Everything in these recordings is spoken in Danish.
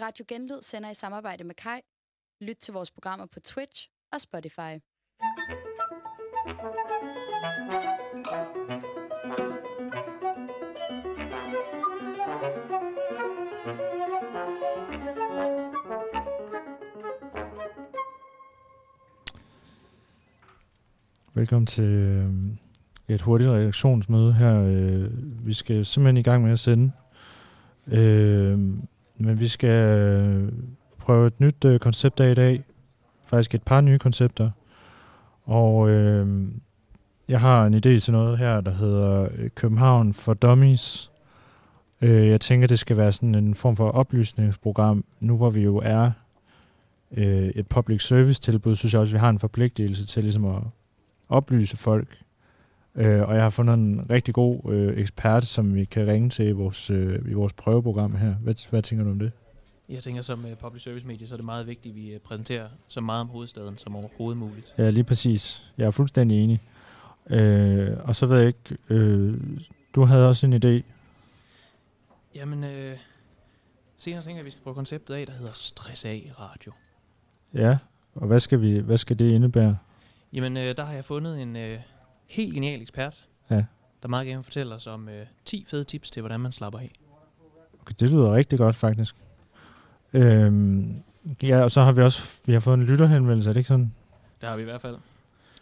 Radio Genlyd sender i samarbejde med Kai. Lyt til vores programmer på Twitch og Spotify. Velkommen til øh, et hurtigt reaktionsmøde her. Øh, vi skal simpelthen i gang med at sende. Øh, men vi skal øh, prøve et nyt øh, koncept af i dag. Faktisk et par nye koncepter. Og øh, jeg har en idé til noget her, der hedder øh, København for Dummies. Øh, jeg tænker, det skal være sådan en form for oplysningsprogram, nu hvor vi jo er øh, et public service tilbud, synes jeg også, vi har en forpligtelse til ligesom at oplyse folk. Øh, og jeg har fundet en rigtig god øh, ekspert, som vi kan ringe til i vores, øh, i vores prøveprogram her. Hvad, hvad tænker du om det? Jeg tænker, som uh, public service medie, så er det meget vigtigt, at vi uh, præsenterer så meget om hovedstaden som overhovedet muligt. Ja, lige præcis. Jeg er fuldstændig enig. Øh, og så ved jeg ikke, øh, du havde også en idé. Jamen, øh, senere tænker jeg, at vi skal prøve konceptet af, der hedder Stress af Radio. Ja, og hvad skal, vi, hvad skal det indebære? Jamen, øh, der har jeg fundet en øh, helt genial ekspert, Ja. der meget gerne fortæller os om øh, 10 fede tips til, hvordan man slapper af. Okay, det lyder rigtig godt, faktisk. Øhm, ja, og så har vi også vi har fået en lytterhenvendelse, er det ikke sådan? Der har vi i hvert fald.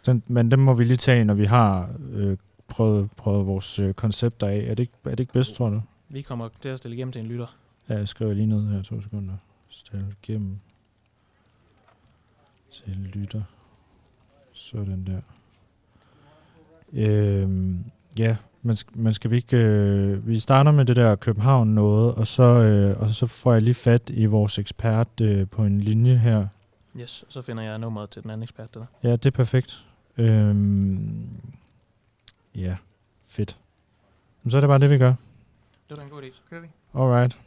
Den, men dem må vi lige tage, når vi har øh, prøvet, prøvet vores øh, koncepter af. Er det, ikke, er det ikke bedst, tror du? Vi kommer til at stille igennem til en lytter. Ja, jeg skriver lige ned her to sekunder. Stil igennem til lytter. Sådan der. Øhm, ja, man, sk- man skal vi ikke... Øh, vi starter med det der København noget, og så, øh, og så får jeg lige fat i vores ekspert øh, på en linje her. Yes, så finder jeg nummeret til den anden ekspert der. Ja, det er perfekt. Øhm, ja, fedt. Så er det bare det, vi gør. Det var en god idé, så kører vi. Alright.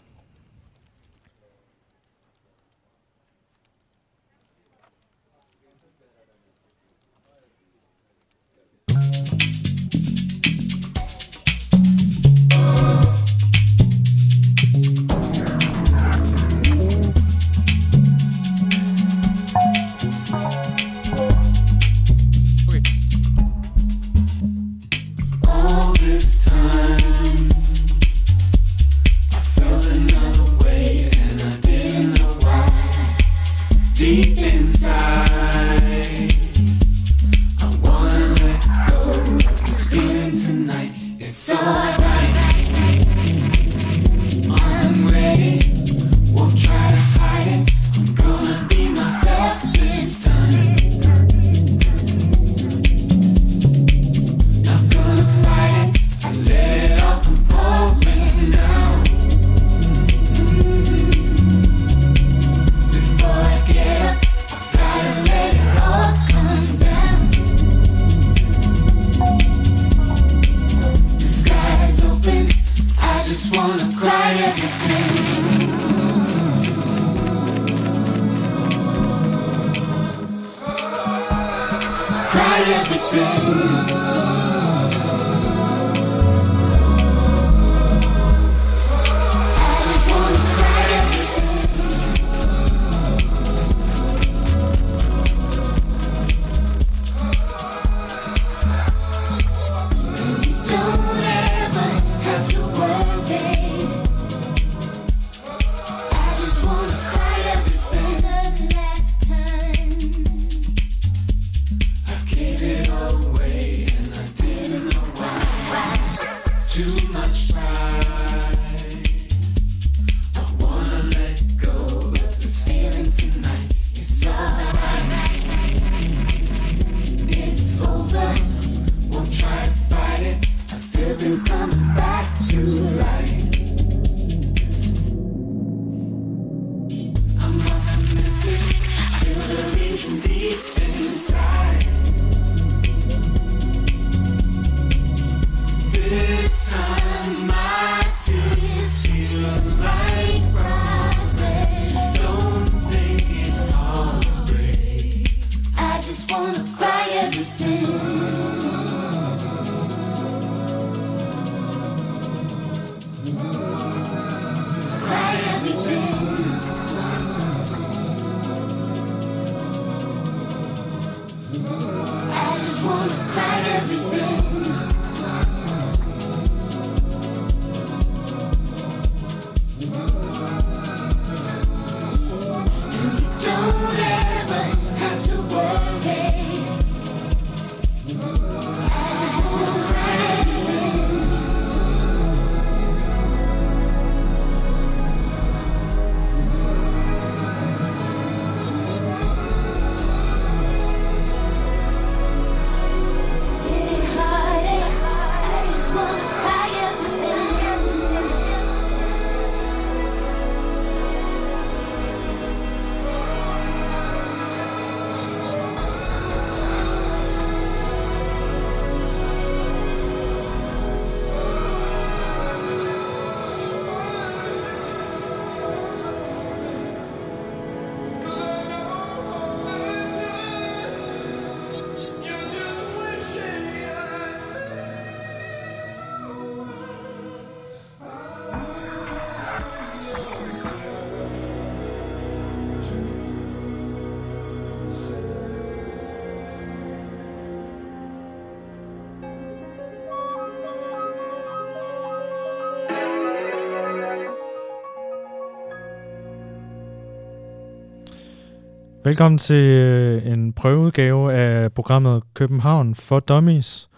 Velkommen til øh, en prøveudgave af programmet København for Dummies,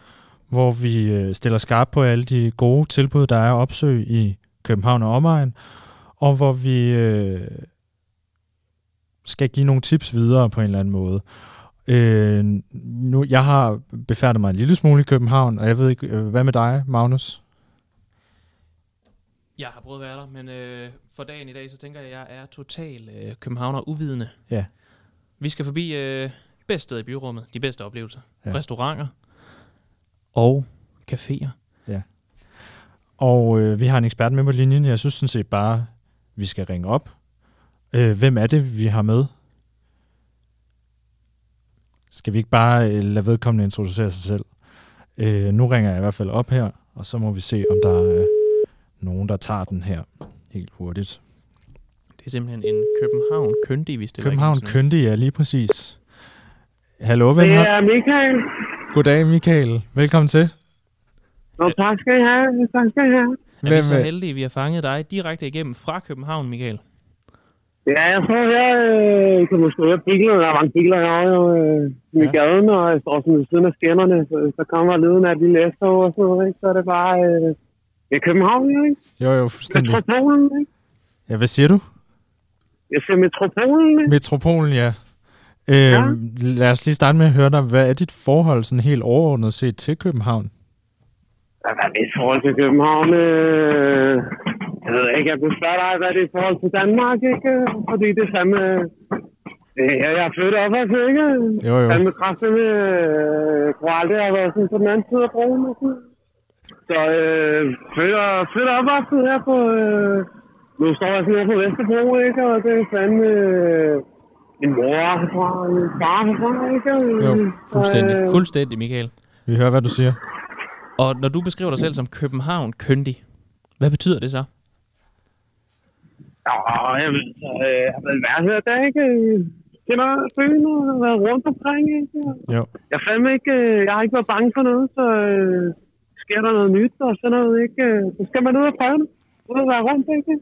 hvor vi øh, stiller skarp på alle de gode tilbud, der er at opsøge i København og omegn, og hvor vi øh, skal give nogle tips videre på en eller anden måde. Øh, nu, jeg har befærdet mig en lille smule i København, og jeg ved ikke, hvad med dig, Magnus? Jeg har prøvet at være der, men øh, for dagen i dag, så tænker jeg, at jeg er total øh, københavner uvidende. Ja. Vi skal forbi øh, bedste steder i byrummet, de bedste oplevelser. Ja. Ja. Restauranter og caféer. Og øh, vi har en ekspert med på linjen. Jeg synes sådan set bare, vi skal ringe op. Øh, hvem er det, vi har med? Skal vi ikke bare øh, lade vedkommende introducere sig selv? Øh, nu ringer jeg i hvert fald op her, og så må vi se, om der er nogen, der tager den her helt hurtigt. Det er simpelthen en København køndig, vi stiller København sådan Køndig, ja lige præcis. Hallo, hvem Det har... er Michael. Goddag, Michael. Velkommen til. Nå, tak skal I have. Tak skal I have. Er vi så heldige, at vi har fanget dig direkte igennem fra København, Michael? Ja, jeg står her, øh, I kan måske høre biler, der er mange biler herovre øh, i Ja. gaden, og jeg står sådan ved siden af skinnerne, så, så kommer lyden af de læster og sådan noget, ikke? så er det bare, øh, det er København, jo, ikke? Jo, jo, fuldstændig. Metropolen, ikke? Ja, hvad siger du? Jeg siger Metropolen? Metropolen, ja. Øh, Ja. Lad os lige starte med at høre dig. Hvad er dit forhold sådan helt overordnet set til København? Hvad er det i forhold til København? Øh, jeg ved ikke, jeg kunne spørge dig, hvad er det i forhold til Danmark, ikke? Fordi det er samme... Øh, jeg jeg er født op, altså, ikke? Jo, jo. Fandme kraftigt med øh, kunne aldrig have været sådan på den anden side af broen. Så øh, flytter, flytter op også her på... Øh, nu står jeg sådan her på Vesterbro, ikke? Og det er fandme... Øh, en mor herfra, en far herfra, ikke? Jo, Fuldstændig. Så, øh, Fuldstændig, Michael. Vi hører, hvad du siger. Og når du beskriver dig selv som København køndig, hvad betyder det så? Ja, jeg ved, så, øh, jeg har været her, der ikke kender byen og været rundt omkring, ikke? Jo. Jeg fandme ikke, øh, jeg har ikke været bange for noget, så øh, sker der noget nyt og sådan noget, ikke? øh, Så skal man ud og prøve det. Ud og være rundt, ikke?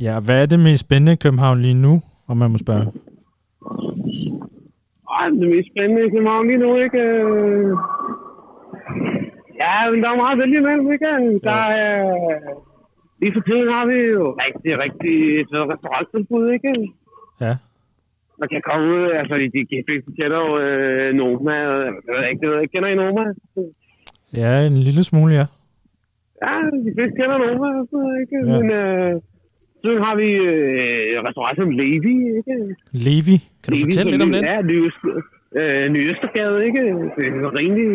Ja, hvad er det mest spændende i København lige nu, om man må spørge? Ej, det mest spændende i København lige nu, ikke? Øh, Ja, men der er meget vælge imellem, ikke? Der er... Lige for tiden har vi jo rigtig, rigtig et restauranttilbud, ikke? Ja. Man kan komme ud, altså de, de fleste kender jo øh, Noma, jeg ved ikke, det ved jeg kender I Noma? Ja, en lille smule, ja. Ja, de fleste kender Noma, så ikke? Ja. Men øh, så har vi øh, restaurant som Levi, ikke? Levi. Kan du Levi, fortælle lidt om den? Ja, Øst, øh, Ny Østergade, ikke? Det er rimelig,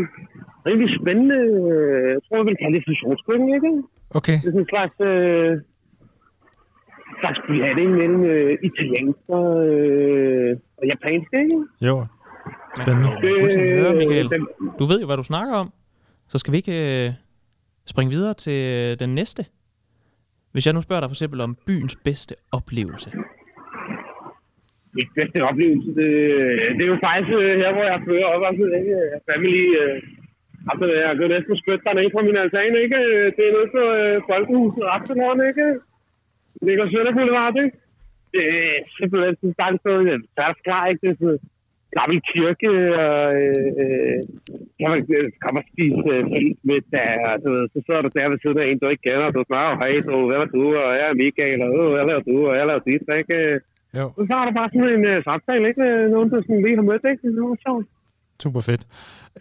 rimelig spændende, øh, jeg tror, jeg vil kalde det fusionskøkken, ikke? Okay. Det er sådan en slags, øh, slags blanding mellem øh, italiensk og, øh, og japansk, ikke? Jo. Man Spændende. kan jo høre, Michael. den, Du ved jo, hvad du snakker om. Så skal vi ikke øh, springe videre til øh, den næste? Hvis jeg nu spørger dig for eksempel om byens bedste oplevelse. Min bedste oplevelse, det, det er jo faktisk øh, her, hvor jeg fører op, altså, family, øh, altså, jeg går næsten skødt dernede fra min altan, ikke? Det er noget for øh, Folkehuset Aftenhånd, ikke? Det ligger Sønder ikke? Det er simpelthen sådan et dejligt sted, det er svært klar, ikke? Det er sådan gammel kirke, og øh, øh, kan man øh, komme og spise øh, fælles med der, du ved, så sidder du der ved siden af en, du ikke kender, og du snakker, hej, du, hvad var du, og jeg er Michael, og øh, hvad laver du, og jeg laver dit, ikke? Jo. Så har du bare sådan en uh, samtale, ikke? Med Nogen, der sådan lige har mødt, ikke? Det var sjovt. Super fedt.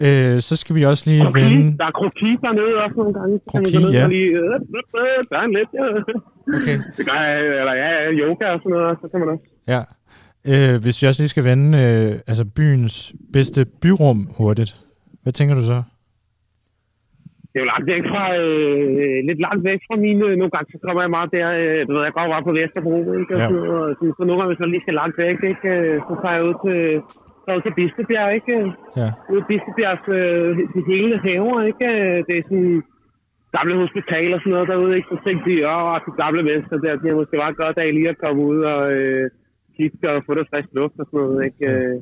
Øh, så skal vi også lige Kroki. vende... Der er kroki dernede også nogle gange. Så kan man Kroki, ja. lige, øh, øh, øh, der er en lidt, ja. Okay. Det gør jeg, eller ja, ja, yoga og sådan noget, så kan man også. Ja. Øh, hvis vi også lige skal vende øh, altså byens bedste byrum hurtigt. Hvad tænker du så? Det er jo langt væk fra, øh, lidt langt væk fra mine, nogle gange så kommer jeg meget der, øh, du ved, jeg går bare på Vesterbro, ikke? Og Ja. og sådan, så nogle gange, hvis jeg lige skal langt væk, ikke? øh, Så tager jeg ud til, tager ud til Bispebjerg, ikke? Ja. ude i Bispebjergs øh, de hele haver, ikke? Øh, Det er sådan gamle hospital og sådan noget derude, ikke? Så tænkte de, åh, de gamle mennesker der, de har måske bare godt af lige at komme ud og øh, kigge og få noget frisk luft og sådan noget, ikke? Øh,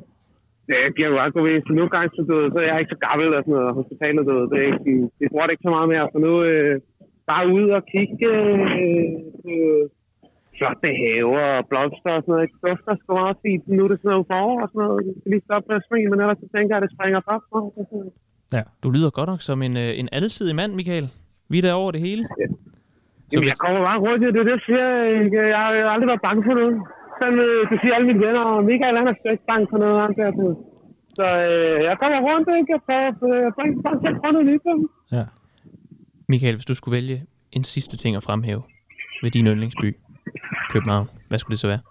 det giver jo meget god ved. Så nogle gange, så, du, så er jeg ikke så gammel og sådan noget, hospitalet, du det er ikke, det bruger det ikke så meget mere, så nu øh, bare ud og kigge øh, på flotte haver og blomster og sådan noget. Det dufter sgu meget fint. Nu er det sådan noget forår og sådan noget. Jeg skal lige stoppe med at springe, men ellers så tænker jeg, at det springer op. og sådan noget. Du lyder godt nok som en, øh, en alsidig mand, Michael. Vi er der over det hele. Så Jamen, jeg kommer bare rundt det, er det jeg siger. Jeg, jeg har aldrig været bange for noget. Sådan, øh, det siger alle mine venner, og Michael han er sgu ikke bange for noget. Han der, så så øh, jeg kommer rundt, ikke? Jeg prøver, jeg prøver bare til at prøve noget nyt. Ja. Michael, hvis du skulle vælge en sidste ting at fremhæve ved din yndlingsby, København, hvad skulle det så være?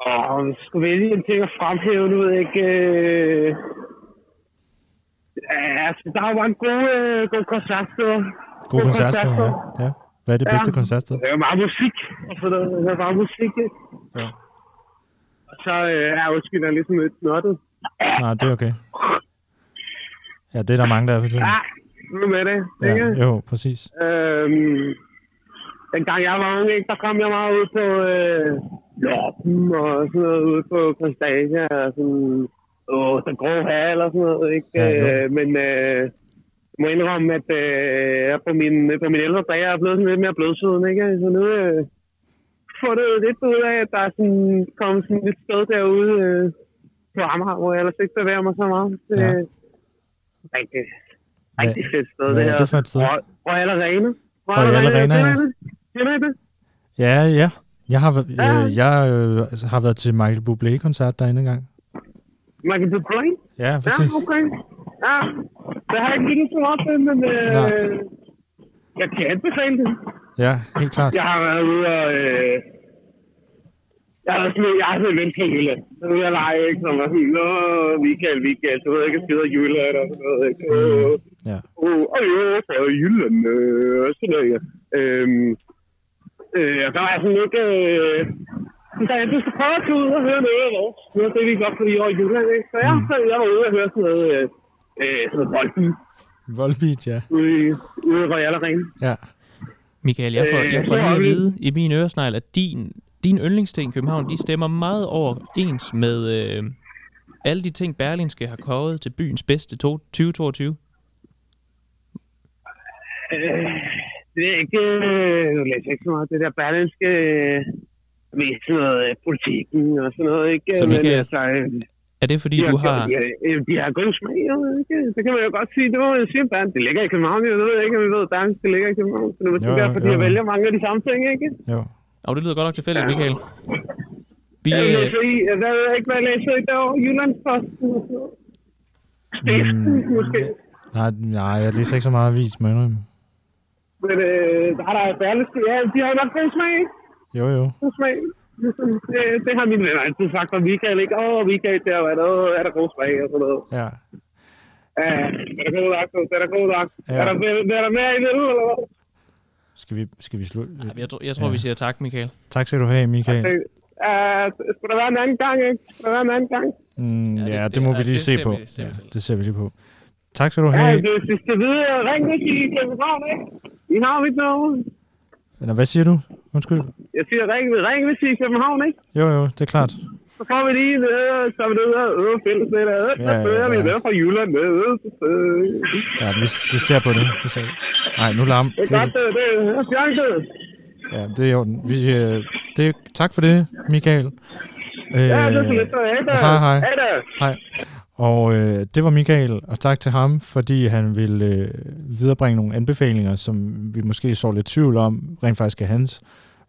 Og hvis jeg skulle vælge en ting at fremhæve, nu ved jeg ikke... Øh... Ja, altså, der er jo mange gode, øh, gode koncertsteder. God koncertsted, ja. ja. Hvad er det bedste Ja. koncertsted? Det er meget musik. Og så der, der er bare musik, ikke? Ja. Og så øh, er jeg undskyld, jeg ligesom lidt snottet. Nej, det er okay. Ja, det er der mange, der er for tiden. Ja, nu med det. Ikke? Ja, jo, præcis. Øhm, dengang jeg var ung, ikke, der kom jeg meget ud på øh, Loppen og sådan noget, ude på Constantia og sådan, åh, den grå hal og sådan noget, ikke? Ja, jo. øh, men øh, må indrømme, at øh, jeg på min, på min ældre dage er blevet sådan lidt mere blødsøden, ikke? Så nu øh, får det lidt ud af, at der er sådan, kommet sådan lidt sted derude øh, på Amager, hvor jeg ellers ikke bevæger mig så meget. Ja. er rigtig, rigtig fedt sted, hvad det er her. det for et sted? Royal- Royal Arena. Royal Arena, ja. Kender I det? Kender I det? Ja, ja. Jeg har, Ja. øh, jeg øh, altså, har været til Michael Bublé-koncert derinde engang. Michael Bublé? Ja, Ja, præcis. okay. Ja, det har jeg ikke lyttet så meget til, men Nej. øh, jeg kan anbefale det. Ja, helt klart. Jeg har været ude og... Øh, jeg har sådan, jeg har sådan en ven på Jylland. Så er ude at lege, ikke? Som var sådan, Åh, Michael, Michael, så ved jeg ikke, skide af Jylland og sådan noget, ikke? Øh, Ja. Åh, oh, jo, fra Jylland, øh, og sådan noget, ja. Øhm, øh, og der var jeg sådan lidt, øh, så jeg, du skal prøve at tage ud og høre noget af vores. Noget af det, vi godt kunne lide over i Jylland, ikke? Så jeg, så jeg var ude og høre sådan noget, øh, øh, sådan noget boldbeat Volbeat, ja. ude i, ude i Royal Arena. Ja. Michael, jeg får, Øh, jeg får lige at vide i min øresnegl, at din, din yndlingsting i København, de stemmer meget over ens med øh, alle de ting, Berlingske har kåret til byens bedste to- 2022. Øh, det er ikke, øh, nu læser jeg ikke så meget, det der berlinske, øh, mest sådan noget øh, politikken og sådan noget, ikke? Så Men Michael, altså, øh, Er det fordi, de du har, har... De, de, de har god smag, jo, ikke? Det kan man jo godt sige. Det må man jo sige om Berlin. Det ligger i København, jeg ved ikke, om vi ved, at Berlin det ligger i København. Så det er måske Jo, jo, derfor, de jo. vælger mange af de samme ting, ikke? Jo. Og det lyder godt nok tilfældigt, Ja. Michael. Vi, Jeg øh, læser i, jeg ved ikke, hvad jeg læser i derovre. Jyllandsposten og sådan noget. Stiften, Mm, måske. Nej, nej, jeg læser ikke så meget avis, jeg indrømme. Men øh, der er der Berlingske. Ja, de har jo nok god smag, ikke? Jo, jo. God smag. Det, det har mine venner altid sagt om Michael, ikke? Åh, Michael, der er der, er der god smag og sådan noget. Ja. Ja, det er god nok, det er der god. Ja. Er, der, er der mere i det, eller hvad? Skal vi, skal vi slutte? jeg, tror, jeg tror, Ja. vi siger tak, Michael. Tak skal du have, Michael. Øh, uh, skulle der være en anden gang, ikke? Skulle der være en anden gang? Mm, Ja, det- ja, det- det må ja, vi lige det se på. vi- Ja, det ser vi lige på. Tak skal du Ja, have. hvis vi skal vide, ring ikke i København, ikke? I har mit nummer. Eller hvad siger du? Undskyld. Jeg siger, ring, ring hvis I er i København, ikke? Jo, jo, det er klart. Så får vi lige ned, så er vi ned og øve fælles lidt. Øh, så Ja, ja, fører vi ja. ned fra Jylland. Øh, øh. Ja, vi, vi ser på det. Vi ser. Nej, nu larm. Det er godt, det, det er fjernket. Ja, det er orden. Vi, øh, det, tak for det, Michael. Øh, Ja, det er så lidt. Hej hej, hej. Og øh, det var Michael, og tak til ham, fordi han ville øh, viderebringe nogle anbefalinger, som vi måske så lidt tvivl om, rent faktisk er hans.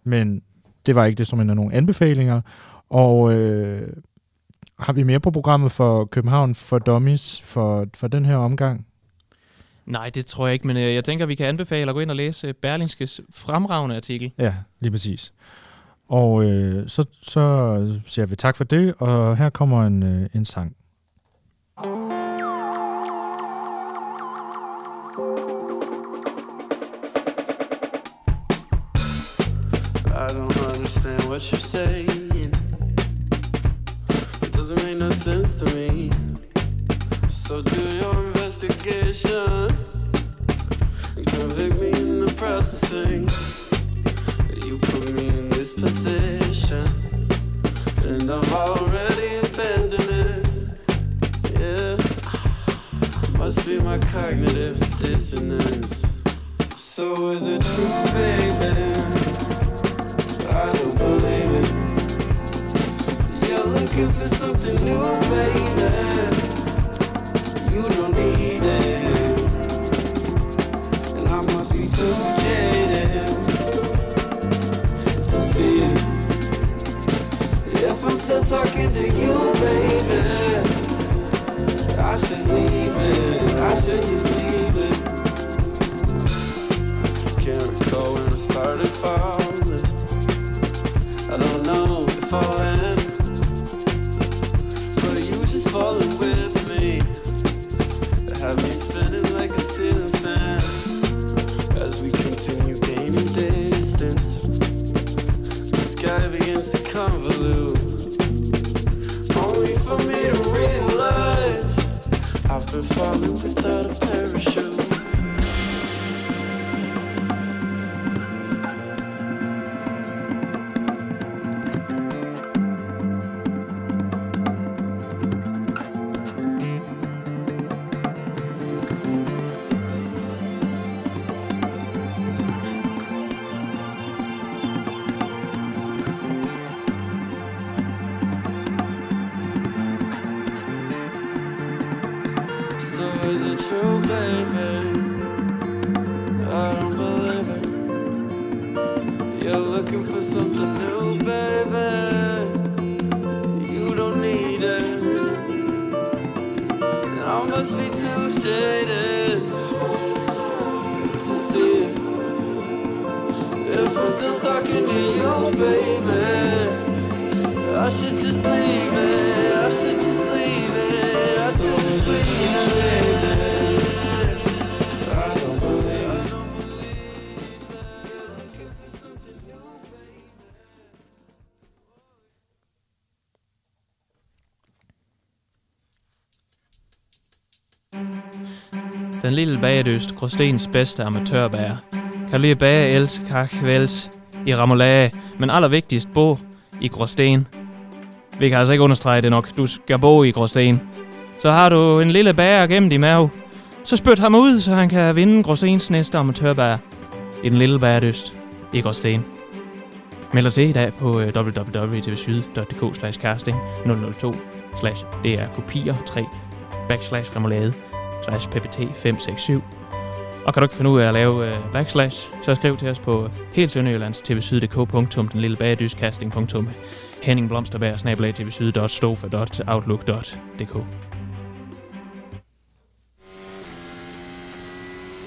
Men det var ikke desto mindre nogle anbefalinger. Og øh, har vi mere på programmet for København for Dummies for, for den her omgang? Nej, det tror jeg ikke, men øh, jeg tænker, vi kan anbefale at gå ind og læse øh, Berlingskes fremragende artikel. Ja, lige præcis. Og øh, så, så siger vi tak for det, og her kommer en, øh, en sang. I don't understand what you're saying. It doesn't make no sense to me. So do your investigation and convict me in the processing. You put me in this position, and I've already abandoned Must be my cognitive dissonance. So is it true, baby? I don't believe it. You're looking for something new, baby. You don't need it. And I must be too jaded to see it. If I'm still talking to you, baby should leave it. I should just leave it. Can't recall when I started falling. I don't know if I'll Been falling without a I must be too jaded to see. If I'm still talking to you, baby, I should just leave it. I should just leave it. I should just leave it. Den lille bagedøst, Grostens bedste amatørbager. Kan lige bage els, kak, vels, i ramolage, men allervigtigst bo i Gråsten. Vi kan altså ikke understrege det nok. Du skal bo i Gråsten. Så har du en lille bager gennem i mave. Så spyt ham ud, så han kan vinde Gråstens næste amatørbager i den lille bagedøst i Gråsten. Meld dig til i dag på øh, www.tvsyd.dk slash casting 002 slash det er kopier 3 backslash remoulade slash ppt 567. Og kan du ikke finde ud af at lave øh, backslash, så skriv til os på helt Sønderjyllands tvsyd.dk.den Henning Blomsterberg, snabelag tvsyd.stofa.outlook.dk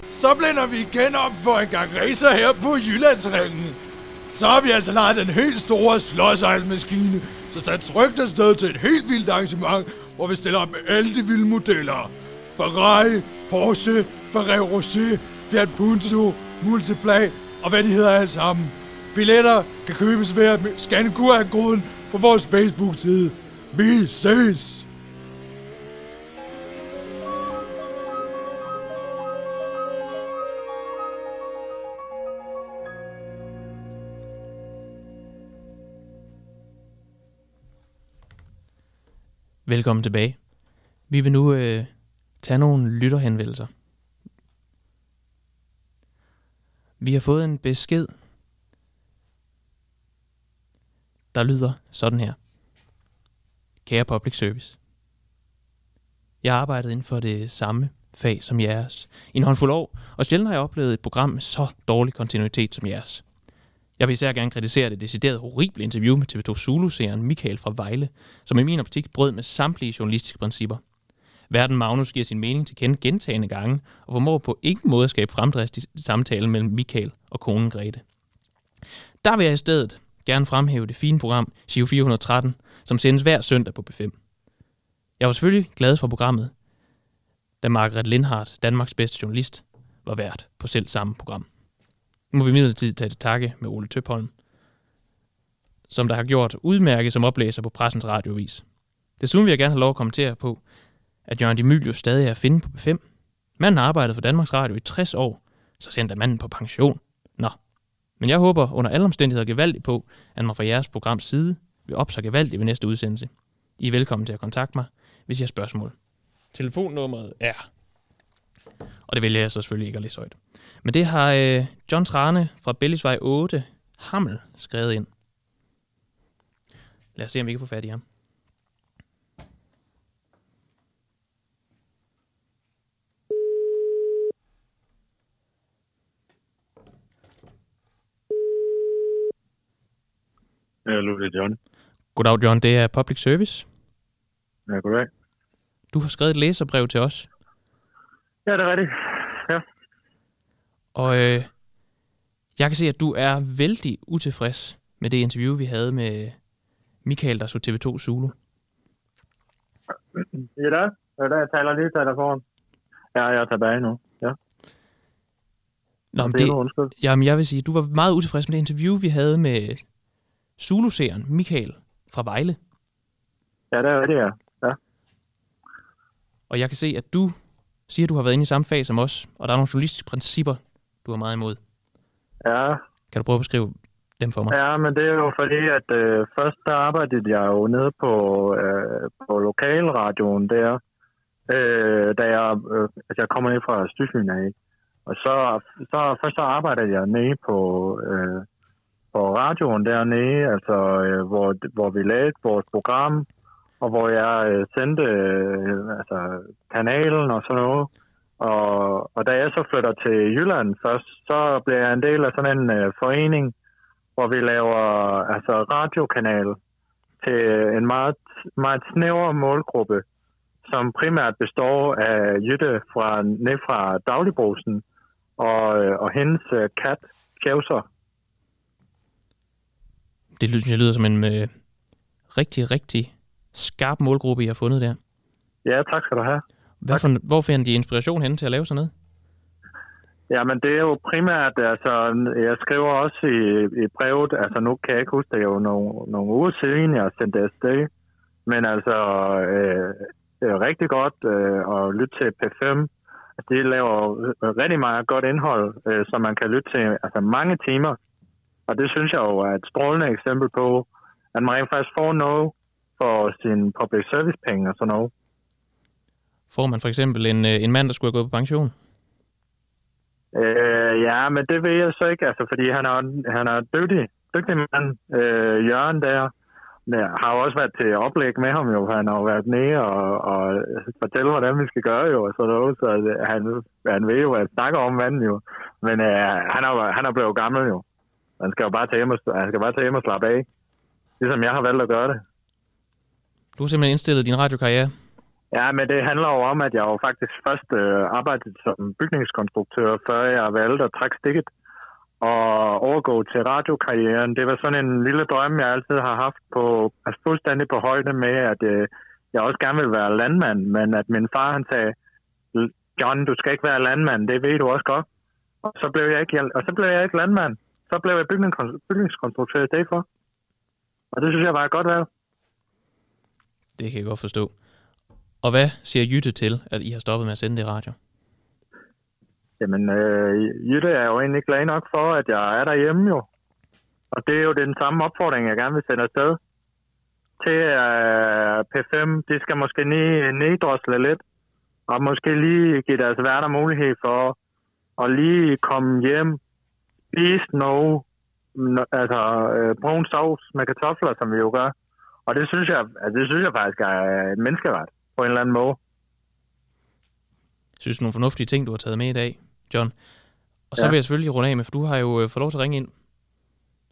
Så blænder vi igen op for en gang racer her på Jyllandsringen. Så har vi altså lejet den helt store slåsejsmaskine, så tag trygt afsted til et helt vildt arrangement, hvor vi stiller op med alle de vilde modeller. Ferrari, Porsche, Ferrero Rocher, Fiat Punto, Multipla og hvad de hedder alle sammen. Billetter kan købes ved at scanne QR-koden på vores Facebook-side. Vi ses! Velkommen tilbage. Vi vil nu øh, tage nogle lytterhenvendelser. Vi har fået en besked, der lyder sådan her. Kære Public Service. Jeg har arbejdet inden for det samme fag som jeres i en håndfuld år, og sjældent har jeg oplevet et program med så dårlig kontinuitet som jeres. Jeg vil især gerne kritisere det decideret horrible interview med TV2 Zulu-serien Michael fra Vejle, som i min optik brød med samtlige journalistiske principper. Verden Magnus giver sin mening til kende gentagende gange, og formår på ingen måde at skabe fremdrift i samtalen mellem Michael og konen Grete. Der vil jeg i stedet gerne fremhæve det fine program Giro 413, som sendes hver søndag på B5. Jeg var selvfølgelig glad for programmet, da Margaret Lindhardt, Danmarks bedste journalist, var vært på selv samme program. Nu må vi midlertidigt tage til takke med Ole Tøpholm, som der har gjort udmærket som oplæser på Pressens Radiovis. Desuden vil jeg gerne have lov at kommentere på, at Jørgen Demilius stadig er at finde på B5. Manden har arbejdet for Danmarks Radio i 60 år, så sendte manden på pension. Nå. Men jeg håber under alle omstændigheder gevaldigt på, at man fra jeres programs side vil opsage gevaldigt ved næste udsendelse. I er velkommen til at kontakte mig, hvis I har spørgsmål. Telefonnummeret er... Og det vælger jeg så selvfølgelig ikke at læse højt. Men det har øh, John Trane fra Bellisvej 8, Hammel, skrevet ind. Lad os se, om vi kan få fat i ham. Hallo, det er John. Goddag, John. Det er Public Service. Ja, goddag. Du har skrevet et læserbrev til os. Ja, det er rigtigt. Og øh, jeg kan se, at du er vældig utilfreds med det interview, vi havde med Michael, der så TV2 Zulu. Ja, der. Ja, der. Jeg taler lige i telefon. Ja, jeg er tilbage nu. Ja, Nå, men det det, jamen, jeg vil sige, du var meget utilfreds med det interview, vi havde med Zulu-seeren Michael fra Vejle. Ja, det er rigtigt, ja. Og jeg kan se, at du siger, at du har været inde i samme fag som os, og der er nogle journalistiske principper, du er meget imod. Ja, Kan du prøve at beskrive dem for mig? ja men det er jo fordi, at øh, først der arbejdede jeg jo nede på, øh, på lokalradioen der, øh, da jeg, øh, altså jeg kommer ned fra Stysyn af. Og så, så først så arbejdede jeg nede på, øh, på radioen dernede, altså øh, hvor, hvor vi lavede vores program, og hvor jeg øh, sendte øh, altså, kanalen og sådan noget. Og, og da jeg så flytter til Jylland først, så bliver jeg en del af sådan en øh, forening, hvor vi laver altså radiokanal til en meget, meget snæver målgruppe, som primært består af Jytte fra, ned fra Dagligbrosen og, øh, og hendes øh, kat, Kjævser. Det lyder, det lyder som en øh, rigtig, rigtig skarp målgruppe, I har fundet der. Ja, tak skal du have. Hvad for, hvor finder de inspiration hen til at lave sådan noget? Jamen, det er jo primært, altså, jeg skriver også i, i brevet, altså nu kan jeg ikke huske, det er jo nogle, nogle uger siden, jeg sendte afsted, men altså, øh, det er rigtig godt øh, at lytte til P5. Altså, de laver rigtig meget godt indhold, øh, som man kan lytte til altså, mange timer. Og det synes jeg jo er et strålende eksempel på, at man rent faktisk får noget for sin public service penge og sådan noget. Får man for eksempel en, øh, en mand, der skulle have gået på pension? Øh, ja, men det ved jeg så ikke, altså, fordi han er, han er dygtig, dygtig mand, øh, Jørgen der. Jeg har jo også været til oplæg med ham jo, han har jo været nede og, og fortælle, hvordan vi skal gøre jo, og sådan noget, så han, han ved jo, han snakker om manden jo. Men øh, han, er, han er blevet gammel jo. Han skal jo bare tage hjem og, han skal bare tage hjem og slappe af. Ligesom jeg har valgt at gøre det. Du har simpelthen indstillet din radiokarriere. Ja, men det handler jo om, at jeg jo faktisk først øh, arbejdede som bygningskonstruktør, før jeg valgte at trække stikket og overgå til radiokarrieren. Det var sådan en lille drøm, jeg altid har haft på, altså fuldstændig på højde med, at øh, jeg også gerne vil være landmand, men at min far han sagde, John, du skal ikke være landmand, det ved du også godt. Og så blev jeg ikke, og så blev jeg ikke landmand. Så blev jeg bygningskon- bygningskonstruktør i stedet for. Og det synes jeg var et godt valg. Det kan jeg godt forstå. Og hvad siger Jytte til, at I har stoppet med at sende det radio? Jamen, øh, Jytte er jo egentlig glad nok for, at jeg er derhjemme jo. Og det er jo den samme opfordring, jeg gerne vil sende afsted. Til uh, P5, de skal måske lige neddrosle lidt, og måske lige give deres værter mulighed for at lige komme hjem, spise noget, altså øh, brun sovs med kartofler, som vi jo gør. Og det synes jeg, altså, det synes jeg faktisk er et menneskeret på en eller anden måde. synes nogle fornuftige ting, du har taget med i dag, John. Og så Ja. vil jeg selvfølgelig runde af med, for du har jo øh, fået lov til at ringe ind.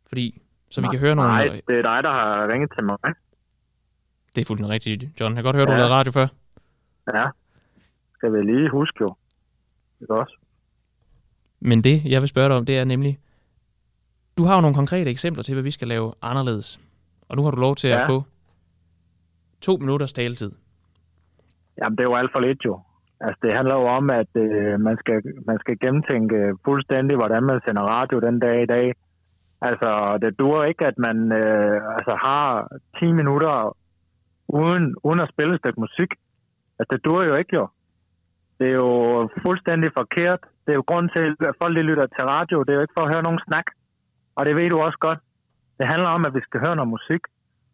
Fordi, så vi kan høre nogle... Nej, det er dig, der har ringet til mig. Det er fuldstændig rigtigt, John. Jeg kan godt høre, du har Ja. lavet radio før. Ja. Skal vi lige huske jo. Ikke også? Men det, jeg vil spørge dig om, det er nemlig... Du har jo nogle konkrete eksempler til, hvad vi skal lave anderledes. Og nu har du lov til ja. at få to minutters taletid. Jamen, det er jo alt for lidt jo. Altså, det handler jo om, at øh, man, skal, man skal gennemtænke fuldstændig, hvordan man sender radio den dag i dag. Altså, det duer ikke, at man øh, altså, har 10 minutter uden, uden at spille et stykke musik. Altså, det duer jo ikke jo. Det er jo fuldstændig forkert. Det er jo grund til, at folk de lytter til radio. Det er jo ikke for at høre nogen snak. Og det ved du også godt. Det handler om, at vi skal høre noget musik.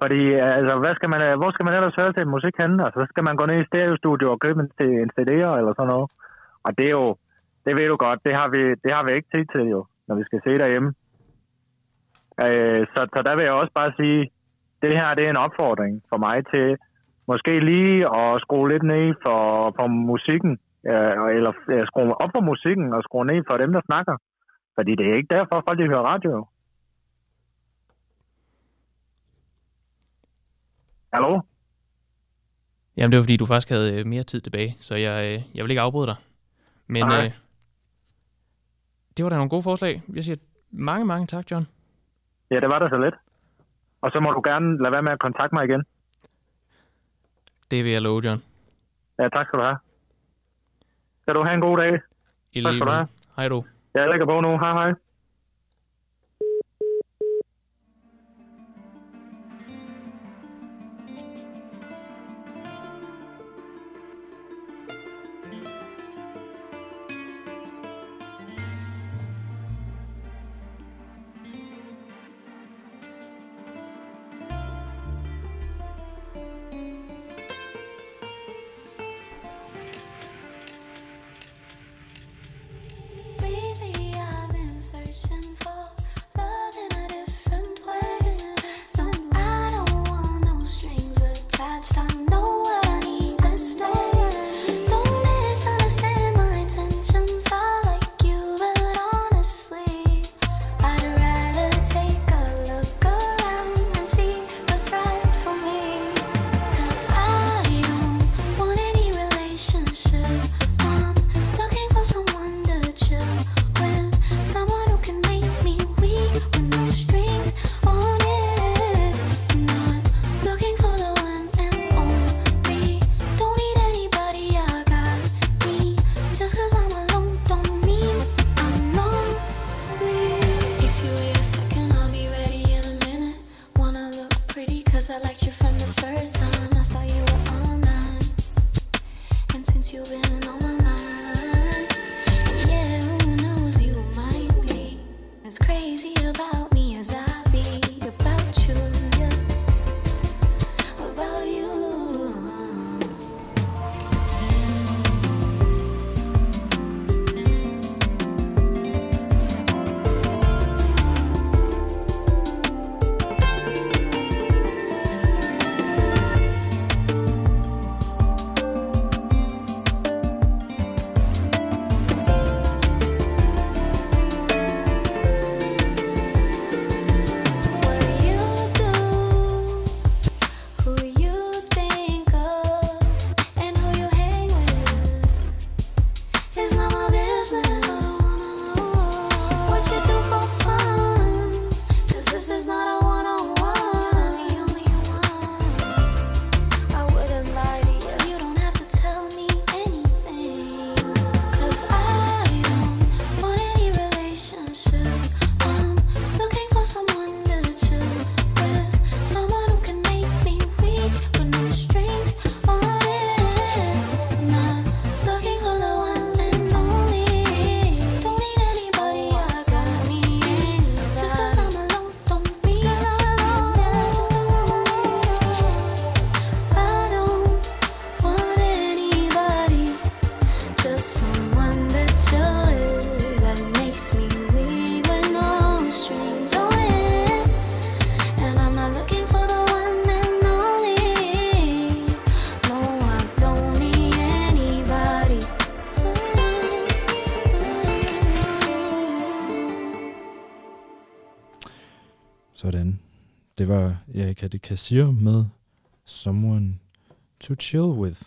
Fordi, øh, altså, hvad skal man, øh, hvor skal man ellers høre til musik henne? Altså, så skal man gå ned i stereostudio og købe en, en CD'er eller sådan noget. Og det er jo, det ved du godt, det har vi, det har vi ikke tid til jo, når vi skal se derhjemme. Øh, så, så der vil jeg også bare sige, det her det er en opfordring for mig til måske lige at skrue lidt ned for, for musikken, øh, eller øh, skrue op for musikken og skrue ned for dem, der snakker. Fordi det er ikke derfor, folk de hører radio. Hallo? Jamen, det var fordi, du faktisk havde øh, mere tid tilbage, så jeg, øh, jeg vil ikke afbryde dig. Men øh, det var da nogle gode forslag. Jeg siger mange, mange tak, John. Ja, det var da så lidt. Og så må du gerne lade være med at kontakte mig igen. Det vil jeg love, John. Ja, tak skal du have. Kan du have en god dag? I lige. Hej du. Jeg lægger på nu. Hej hej. Var Erika de Kassir med Someone to Chill With.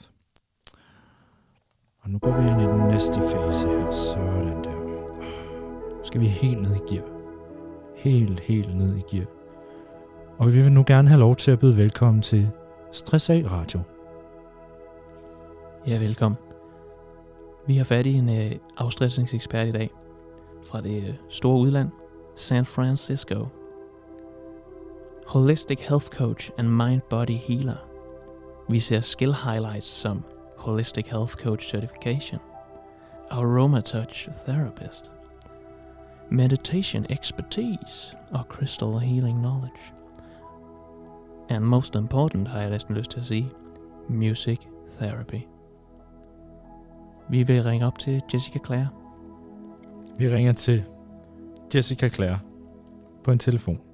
Og nu går vi ind i den næste fase her. Sådan der. Nu skal vi helt ned i gear. Helt, helt ned i gear. Og vi vil nu gerne have lov til at byde velkommen til Stress A Radio. Ja, velkommen. Vi har fat i en øh, afstressningsekspert i dag fra det øh, store udland, San Francisco. Holistic Health Coach and Mind Body Healer. Vi ser skill highlights som Holistic Health Coach Certification, Aroma Touch Therapist, Meditation Expertise og Crystal Healing Knowledge. And most important, har jeg næsten lyst til at sige, Music Therapy. Vi vil ringe op til Jessica Clare. Vi ringer til Jessica Clare på en telefon.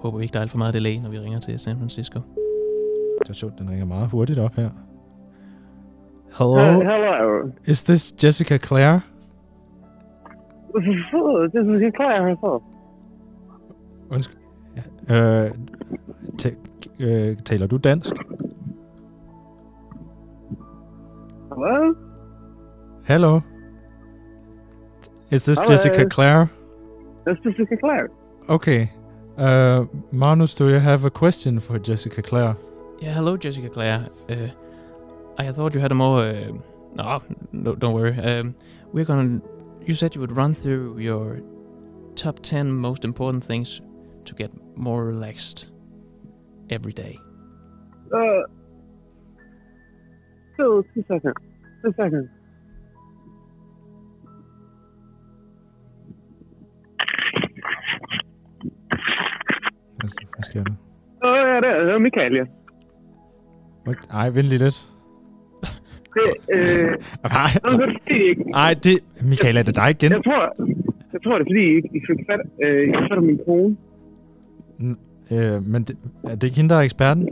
Håber vi ikke, der er alt for meget delay, når vi ringer til San Francisco. Det er sjovt, den ringer meget hurtigt op her. Hello, Uh, hello. is this Jessica Clare? Is is Claire herself. Undskyld. Øh, øh, taler du dansk? Hello? Hello? Is this Hello. Jessica Clare? That's Jessica Clare. Okay. Uh, Magnus, do you have a question for Jessica Clare? Yeah, hello, Jessica Claire. Uh, I thought you had a more. Uh, no, no, don't worry. Um, we're gonna. You said you would run through your top ten most important things to get more relaxed every day. Uh, so, two seconds. Two seconds. Hvad, hvad sker der? Åh, ja, det er, Michael, ja. Ej, vent lige lidt. Det, øh, Nej, nå, det er. Michael, er det dig igen? Jeg tror, jeg tror, det er fordi, I, I fik fat, øh, I fat min kone. Øh, men det, er det ikke hende, der er eksperten?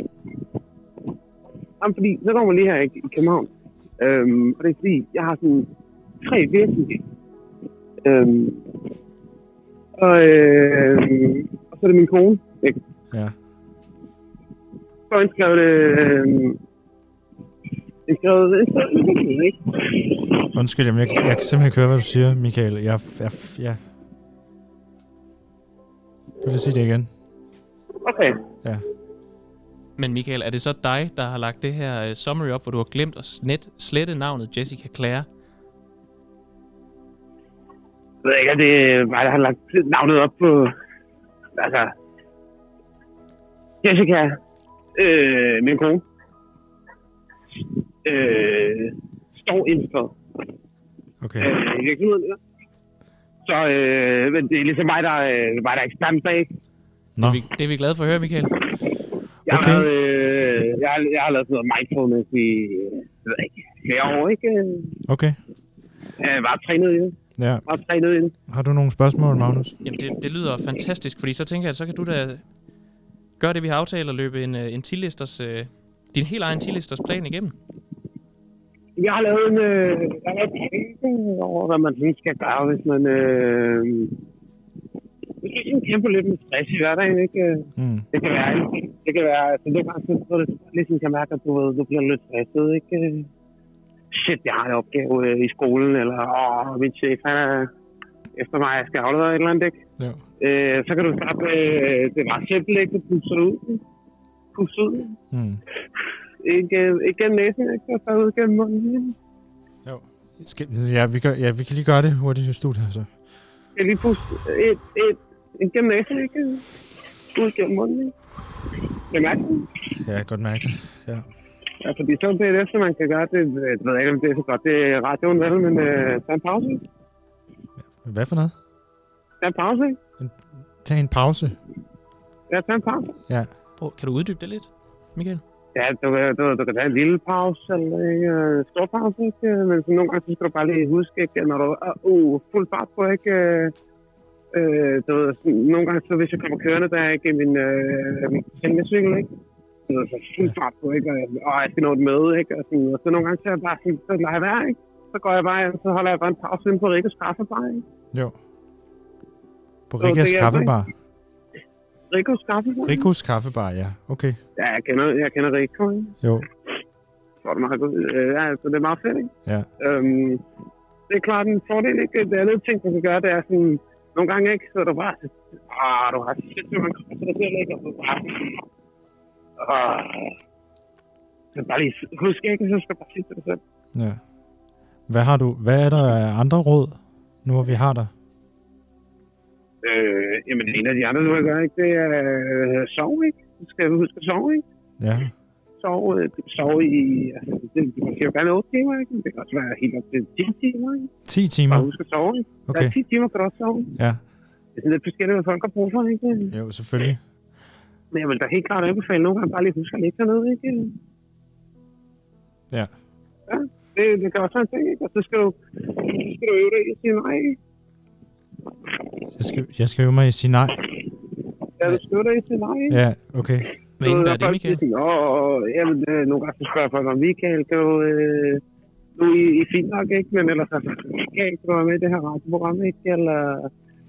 Jamen, fordi så kommer man lige her i, i København. Øhm, og det er fordi, jeg har sådan tre virksomheder. Øhm, og, øhm, og så er det min kone. Ikke? Ja. Så øhm, en skrevet, en skrevet en virksomhed, ikke? Undskyld, jamen, jeg, jeg kan simpelthen ikke høre, hvad du siger, Michael. Jeg, jeg, ja. Vil du sige det igen? Okay. Ja. Men Michael, er det så dig, der har lagt det her uh, summary op, hvor du har glemt at snet, slette navnet Jessica Clare? Jeg ved ikke, det er mig, der har lagt navnet op på... Altså... Jessica, øh, min kone, øh, står indført Okay. øh, i virksomheden. Ja. Så øh, men det er ligesom mig, der, øh, mig, der er ekspert bag. Nå, Det, er vi, det er vi glade for at høre, Michael. Jeg, Okay. har, lavet, øh, jeg, har, jeg har lavet sådan noget mindfulness i øh, ikke, flere år, ikke? okay. Jeg har bare trænet i det. Ja. Bare trænet i det. Har du nogle spørgsmål, Magnus? Jamen, det, det lyder fantastisk, fordi så tænker jeg, at så kan du da gøre det, vi har aftalt, og løbe en, øh, en 10-listers, øh, din helt egen 10-listers plan igennem. Jeg har lavet en, øh, plan over, hvad man sådan skal gøre, hvis man... Øh, hvis man sådan kæmper lidt med stress i hverdagen, ikke? Mm. Det kan være, det kan være, altså nogle gange, så det ligesom kan mærke, at du, ved, du bliver lidt stresset, ikke? Shit, jeg har en opgave øh, i skolen, eller åh, min chef, han er efter mig, jeg skal aflevere et eller andet, ikke? Ja. Øh, så kan du starte med, øh, det er meget simpelt, ikke? Du puster det ud? Puster ud, Mm. ikke, øh, ikke gennem næsen, ikke? Og så ud gennem munden? Jo. Skal, ja, vi gør, ja, vi kan lige gøre det hurtigt i studiet her, så. Jeg lige puste et, et, et gennem næsen, ikke? Ud gennem munden, ikke? Det mærker du? Ja, jeg kan godt mærke det. Ja. Ja, fordi så det næste, man kan gøre, det, jeg ved ikke, om det er så godt, det er radioen, vel, men øh, tag en pause. Hvad for noget? Tag en pause, ikke? Tag en pause. Ja, tag en pause. Ja. Prøv, kan du uddybe det lidt, Michael? Ja, du, du, du kan tage en lille pause, eller en øh, stor pause, ikke? Men så nogle gange, så skal du bare lige huske, ikke? Når du er uh, fuld fart på, ikke? Øh, du ved, nogle gange, så hvis jeg kommer kørende, der er ikke min, øh, min sengmecykel, ikke? Du ved, så fuld fart på, ikke? Og, og jeg skal nå et møde, ikke? Og, sådan, og så nogle gange, så er jeg bare sådan, så lader jeg være, ikke? Så går jeg bare, så holder jeg bare en pause inde på Rikkes kaffebar, ikke? Jo. På Rikas hjælper, kaffebar. Rikkes kaffebar? Rikos kaffebar, ja. Okay. Ja, jeg kender, jeg kender Rikke, ikke? Jo. Så er det meget godt. Øh, ja, så det er meget fedt, ikke? Ja. Øhm, det er klart en fordel, ikke? Det andet ting, man kan gøre, det er sådan, nogle gange ikke, så er du bare, ah, du har sindssygt mange kræfter, der du bare, ah, så bare lige husk ikke, så skal du bare sige til dig selv. Ja. Hvad har du? Hvad er der af andre råd, nu hvor vi har dig? Øh, jamen, en af de andre, du gøre, ikke, det er øh, sove, ikke? Du skal huske at sove, ikke? Ja. Sove, øh, i, altså, det, det kan jo gerne 8 timer, ikke? Det kan også være helt op til 10 timer, ikke? 10 timer? Bare husk at sove, ikke? Okay. Ja, 10 timer kan du også sove. Ja. Det er sådan lidt forskelligt, hvad folk har brug for, ikke? Jo, selvfølgelig. Men jeg vil da helt klart anbefale nogle gange bare lige huske at lægge dernede, ikke? Ja. Ja, det, det kan også være en ting, ikke? Og så skal du, skal du øve dig i at sige nej, ikke? Jeg skal, jeg skal øve mig sige nej. Ja, du skal øve dig i at sige nej, ikke? Ja, okay. Hvad indebærer det, Michael? Åh, jamen, øh, nogle gange spørger folk om Michael, kan du... Øh, nu er I, I fint nok, ikke? Men ellers altså, Michael, kan du være med i det her radioprogram, ikke? Eller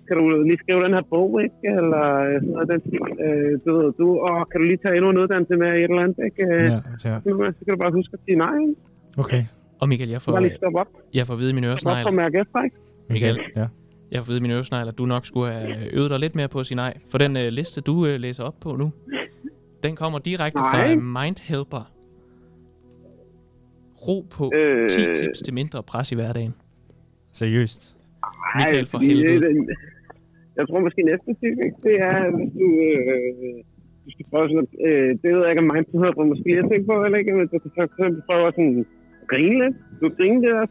kan du lige skrive den her bog, ikke? Eller øh, sådan noget, den. Øh, du ved, du, og kan du lige tage endnu en uddannelse med i et eller andet, ikke? Øh, Ja, ja. Så kan du bare huske at sige nej, ikke? Okay. Og Michael, jeg får, Bare lige op. jeg får at vide i mine Stop op øresnegl, og mærke efter, ikke? Michael, Ja. Jeg vide i mine øresnegl, at du nok skulle have øvet dig lidt mere på at sige nej. For den øh, liste, du øh, læser op på nu, den kommer direkte fra Nej. Mindhelper. Ro på Øh. 10 tips til mindre pres i hverdagen. Seriøst. Michael, for helvede. det- den- Jeg tror måske næste tip, ikke? det er, hvis du, øh, du skal prøve sådan, øh, det ved jeg ikke, om mindfulness hedder, måske jeg tænker på, eller ikke, men du kan for eksempel prøve at sådan, grine lidt. Du grine det der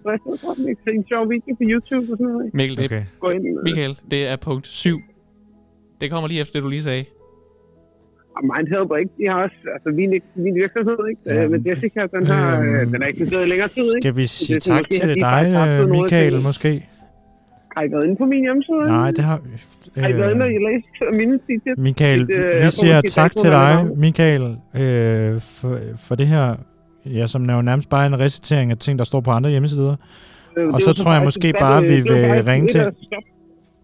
sådan, ikke? Se en sjov video på YouTube og sådan noget, ikke? Mikkel, det, Okay. Gå ind, øh, Michael, det er punkt 7. Det kommer lige efter det, du lige sagde. og Mindhelper, ikke? De har også, altså min, min virksomhed, ikke? Ja, Ja, men Jessica, den har, øhm, øh, den er eksisteret i længere tid, ikke? Skal vi Så sige det er tak til dig, øh, noget Michael, sige. måske? Har I været inde på min hjemmeside? Nej, det har... Har I været inde og Øh, læst mine tips? Michael, øh, vi siger tak til dig. Michael, øh, for, for det her, ja, som er jo nærmest bare en recitering af ting, der står på andre hjemmesider. Øh, Og så tror jeg måske bare, godt, vi øh, vil ringe til-.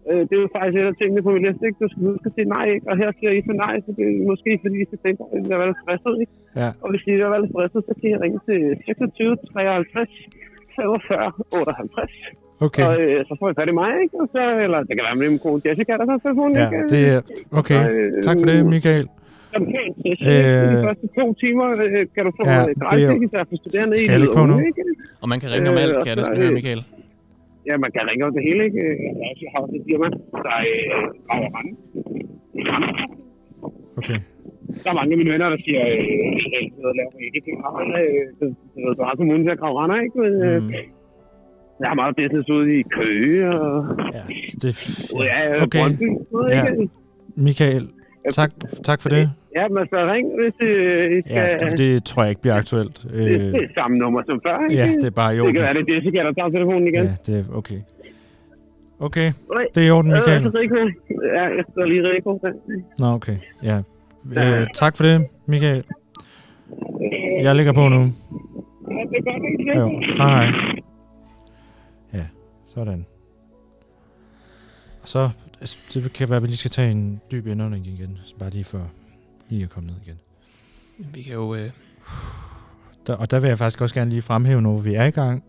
Øh, Det er jo faktisk et af tingene på min liste, ikke? Du skal huske at sige nej, ikke? Og her siger I så nej, så det er måske fordi, I skal tænke, at I er stresset, ikke? Ja. Og hvis I er lidt stresset, så kan I ringe til 26 53 45 58. Okay, Og øh, så får I fat i mig, ikke? Og så, eller det kan være med min kone Jessica, der tager telefonen, ja, ikke? det er... Okay, tak for det, Michael. Så er det pænt session, ikke? De Øh, første to timer øh, kan du få ja, det er jo- ikke? Især for studerende i Skal ikke? Og man kan ringe om Øh, alt, og kan jeg så næsten er høre, det- Michael. Ja, man kan ringe om det hele, ikke? Jeg har også- jeg har også et firma, der øh, graver rende. Okay. Der er mange af mine venner, der siger, øh, at jeg laver ikke det graver. Øh, det- det har kommunen til at grave render, ikke? Men øh, Mm, jeg har meget business ude i Køge og ja, det, ja, ja. okay. Brøndby. Ja. Michael, tak, tak for det. Ja, men så ring, hvis øh, I skal... Ja, det, det tror jeg ikke bliver aktuelt. det, Øh, det er samme nummer som før, ikke? ja, det er bare i det orden. kan være, det er Jessica, der tager telefonen igen. Ja, det er okay. Okay, det er i orden, Øh, Michael. Rico. Ja, jeg står lige Rico. Nå, okay. Ja. Øh, tak for det, Michael. Jeg lægger på nu. Ja, det er godt? Jo, hej. Ja, sådan. Og så, altså, det kan være, at vi lige skal tage en dyb indånding igen. Bare lige for lige at komme ned igen. Vi kan jo... Øh, Der, og der vil jeg faktisk også gerne lige fremhæve, når vi er i gang.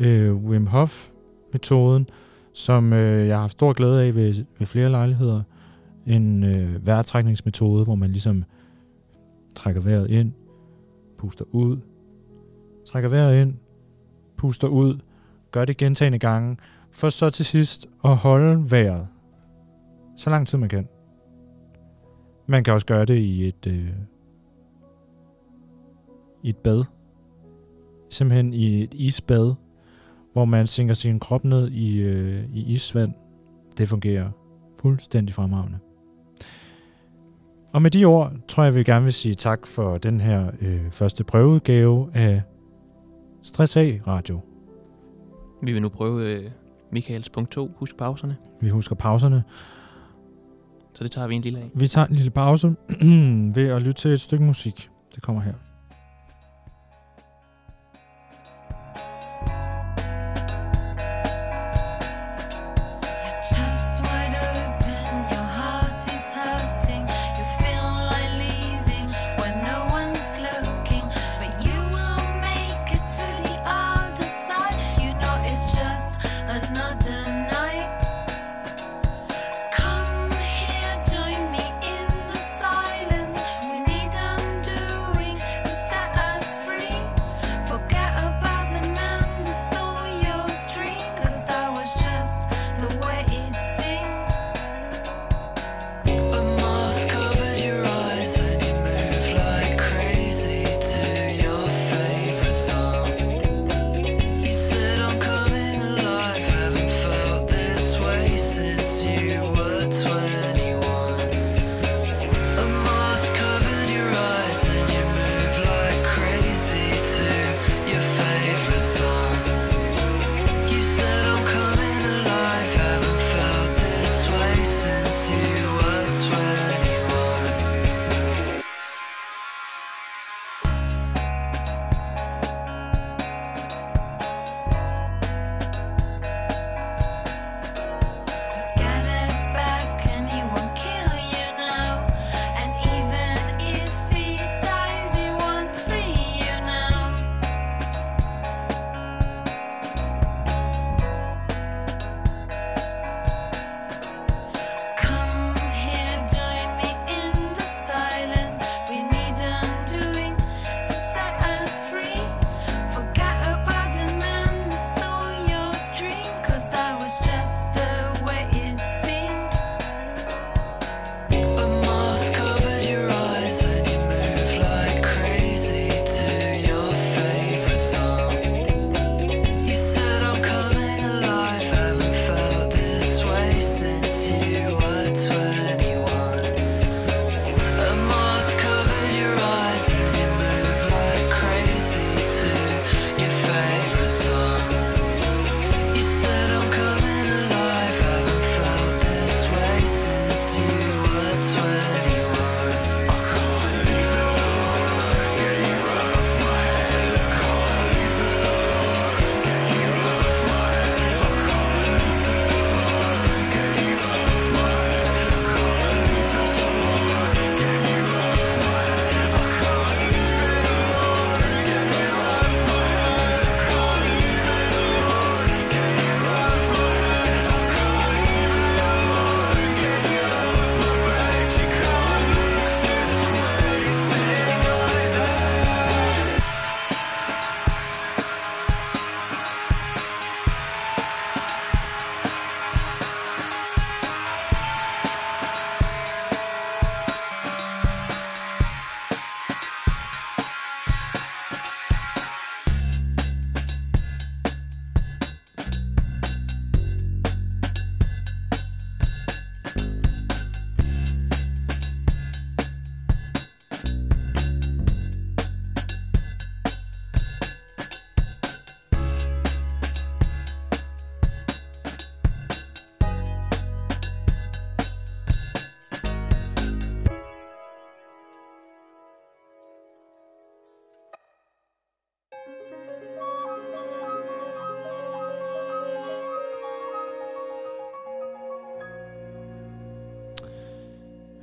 Øh, Wim Hof-metoden, som øh, jeg har haft stor glæde af ved, ved flere lejligheder. En øh, vejrtrækningsmetode, hvor man ligesom trækker vejret ind, puster ud, trækker vejret ind, puster ud, gør det gentagende gange, for så til sidst at holde vejret så lang tid man kan. Man kan også gøre det i et, øh, i et bad. Simpelthen i et isbad, hvor man sænker sin krop ned i, øh, i isvand. Det fungerer fuldstændig fremragende. Og med de ord tror jeg, vi gerne vil sige tak for den her øh, første prøveudgave af Stress A Radio. vi vil nu prøve øh, Michaels punkt 2. Husk pauserne. Vi husker pauserne. Så det tager vi en lille af. Vi tager en lille pause ved at lytte til et stykke musik. Det kommer her.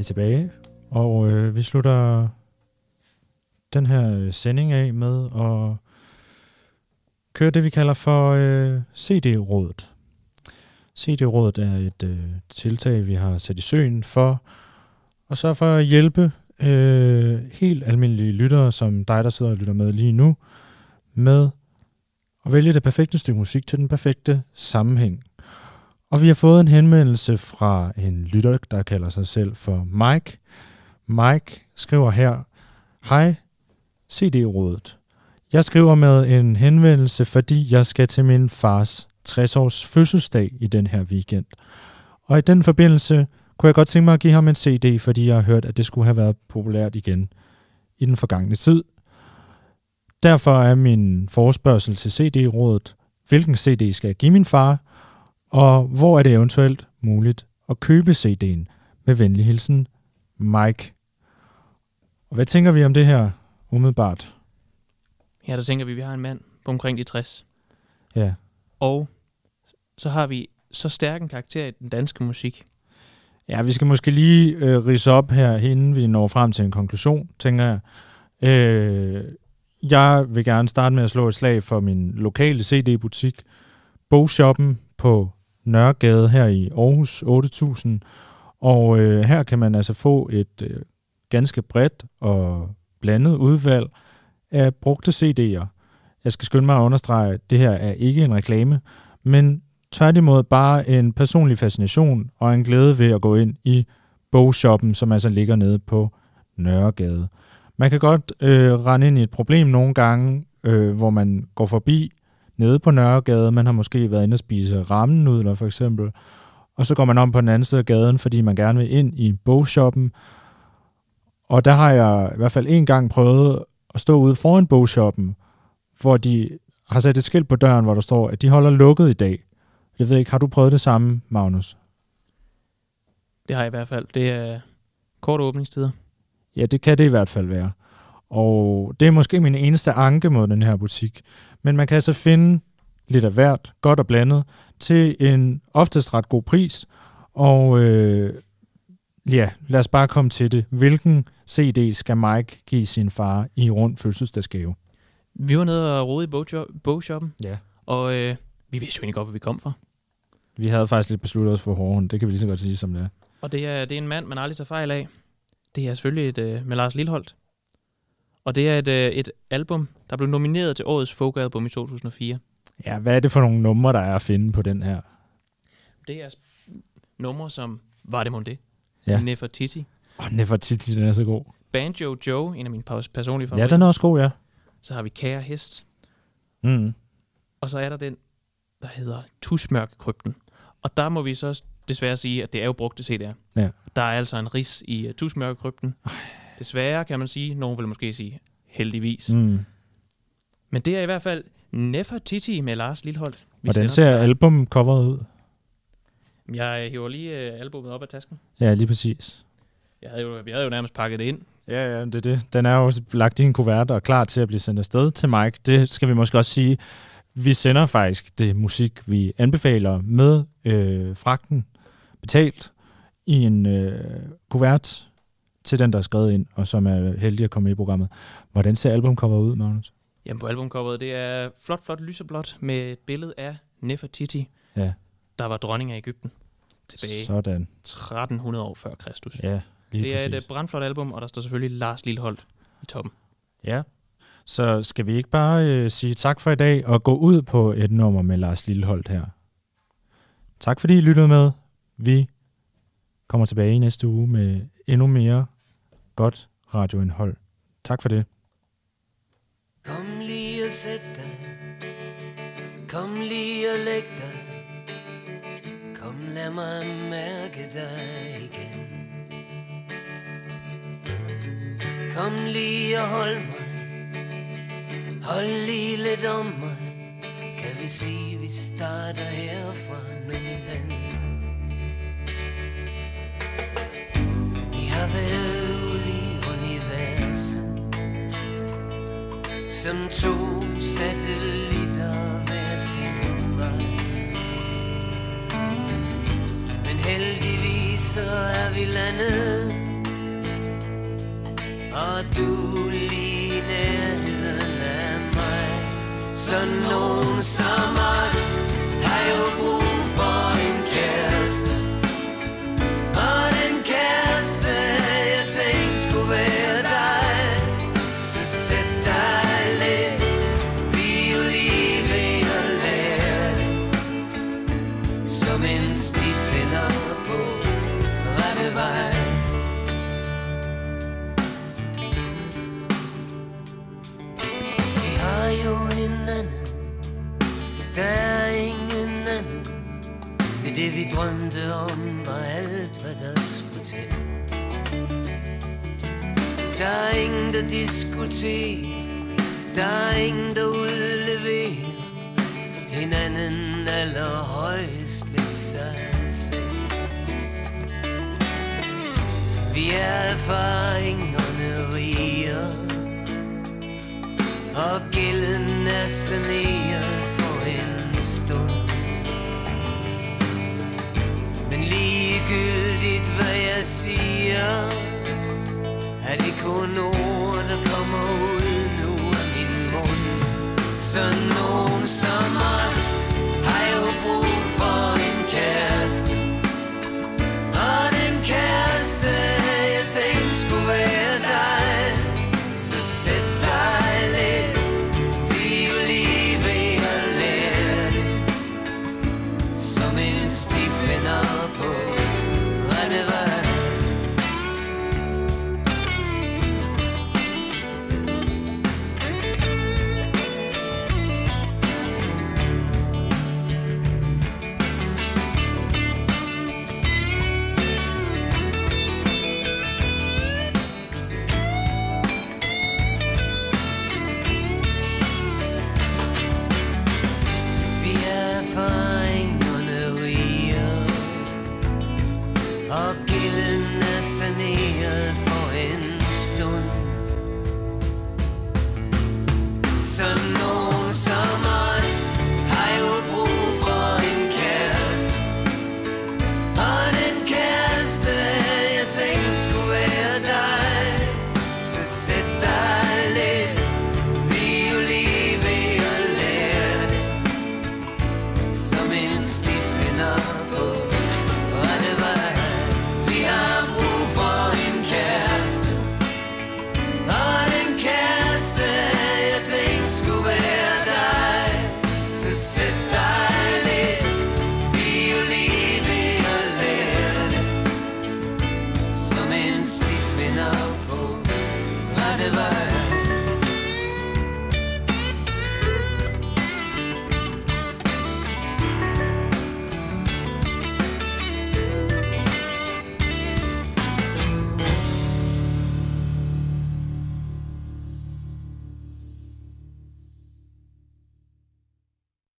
Er tilbage, og øh, vi slutter den her øh, sending af med at køre det, vi kalder for øh, CD-rådet. CD-rådet er et øh, tiltag, vi har sat i søen for og så for at hjælpe øh, helt almindelige lyttere, som dig, der sidder og lytter med lige nu, med at vælge det perfekte stykke musik til den perfekte sammenhæng. Og vi har fået en henvendelse fra en lytter, der kalder sig selv for Mike. Mike skriver her, Hej, CD-rådet. Jeg skriver med en henvendelse, fordi jeg skal til min fars 60-års fødselsdag i den her weekend. Og i den forbindelse kunne jeg godt tænke mig at give ham en CD, fordi jeg har hørt, at det skulle have været populært igen i den forgangne tid. Derfor er min forespørgsel til CD-rådet, hvilken CD skal jeg give min far, og hvor er det eventuelt muligt at købe CD'en med venlig hilsen Mike. Og hvad tænker vi om det her umiddelbart? Ja, der tænker vi, at vi har en mand på omkring de 60. Ja, Og så har vi så stærk en karakter i den danske musik. ja vi skal måske lige øh, rise op her, inden vi når frem til en konklusion, tænker jeg. Øh, jeg vil gerne starte med at slå et slag for min lokale CD-butik, Bogshoppen på Nørregade her i Aarhus 8000. Og øh, her kan man altså få et øh, ganske bredt og blandet udvalg af brugte CD'er. Jeg skal skynde mig at understrege, at det her er ikke en reklame, men tværtimod bare en personlig fascination og en glæde ved at gå ind i bogshoppen, som altså ligger nede på Nørregade. Man kan godt øh, rende ind i et problem nogle gange, øh, hvor man går forbi nede på Nørregade. Man har måske været inde og spise rammenudler for eksempel, og så går man om på den anden side af gaden, fordi man gerne vil ind i bogshoppen. Og der har jeg i hvert fald en gang prøvet at stå ude foran bogshoppen, hvor de har sat et skilt på døren, hvor der står, at de holder lukket i dag. Jeg ved ikke, har du prøvet det samme, Magnus? Det har jeg i hvert fald. Det er korte åbningstider. Ja, det kan det i hvert fald være. Og det er måske min eneste anke mod den her butik. Men man kan altså finde lidt af hvert, godt og blandet, til en oftest ret god pris. Og øh, ja, lad os bare komme til det. Hvilken CD skal Mike give sin far i rund fødselsdagsgave? Vi var nede og rode i bogshoppen, Ja. og øh, vi vidste jo egentlig godt, hvor vi kom fra. Vi havde faktisk lidt besluttet os for hården. Det kan vi lige så godt sige, som det er. Og det er, det er en mand, man aldrig tager fejl af. Det er selvfølgelig et øh, med Lars Lilholdt. Og det er et, øh, et album, der blev nomineret til årets folkalbum i 2004. Ja, hvad er det for nogle numre, der er at finde på den her? Det er numre som Var det mon det? Ja. Nefertiti. Åh, oh, Nefertiti, den er så god. Banjo Joe, en af mine pers- personlige Ja, favoritter. den er også god, ja. Så har vi Kære Hest. Mm. Og så er der den, der hedder Tusmørkekrypten. Og der må vi så desværre sige, at det er jo brugte CD'er. Ja. Der er altså en ris i uh, Tusmørkekrypten. Desværre kan man sige, nogen vil måske sige heldigvis. Mm. Men det er i hvert fald Nefertiti med Lars Lilholdt. Vi Hvordan ser albumcoveret ud? Jeg hiver lige uh, albumet op af tasken. Ja, lige præcis. Jeg havde jo, vi havde jo nærmest pakket det ind. Ja, ja, det er det. Den er jo lagt i en kuvert og klar til at blive sendt afsted til Mike. Det skal vi måske også sige. Vi sender faktisk det musik, vi anbefaler med øh, fragten betalt i en øh, kuvert til den, der er skrevet ind, og som er heldig at komme i programmet. Hvordan ser albumcoveret ud, Magnus? Jamen på albumcoveret, det er flot, flot lyseblåt med et billede af Nefertiti, Ja, der var dronning af Ægypten tilbage sådan. 1300 år før Kristus. Ja, lige Det er et præcis. øh, brandflot album, og der står selvfølgelig Lars Lilholdt i toppen. Ja. Så skal vi ikke bare øh, sige tak for i dag og gå ud på et nummer med Lars Lilleholdt her. Tak fordi I lyttede med. Vi kommer tilbage i næste uge med endnu mere godt radioindhold. Tak for det. Kom lige og sæt dig. Kom lige og læg dig. Kom lad mig mærke dig igen. Kom lige og hold mig. Hold lige lidt om mig. Kan vi sige vi starter herfra nu min ven? Vi har været Ligesom to satellitter hver sin vej. Men heldigvis så er vi landet. Og du lige nærheden af mig. Så nogen som er ingen der er ingen der udleverer. Hinanden allerhøjst lidt sig selv. Vi er erfaringerne riger og gælden er saneret for en stund. Men ligegyldigt hvad jeg siger Er det kun ord der kommer ud nu af min mund. Så nogen som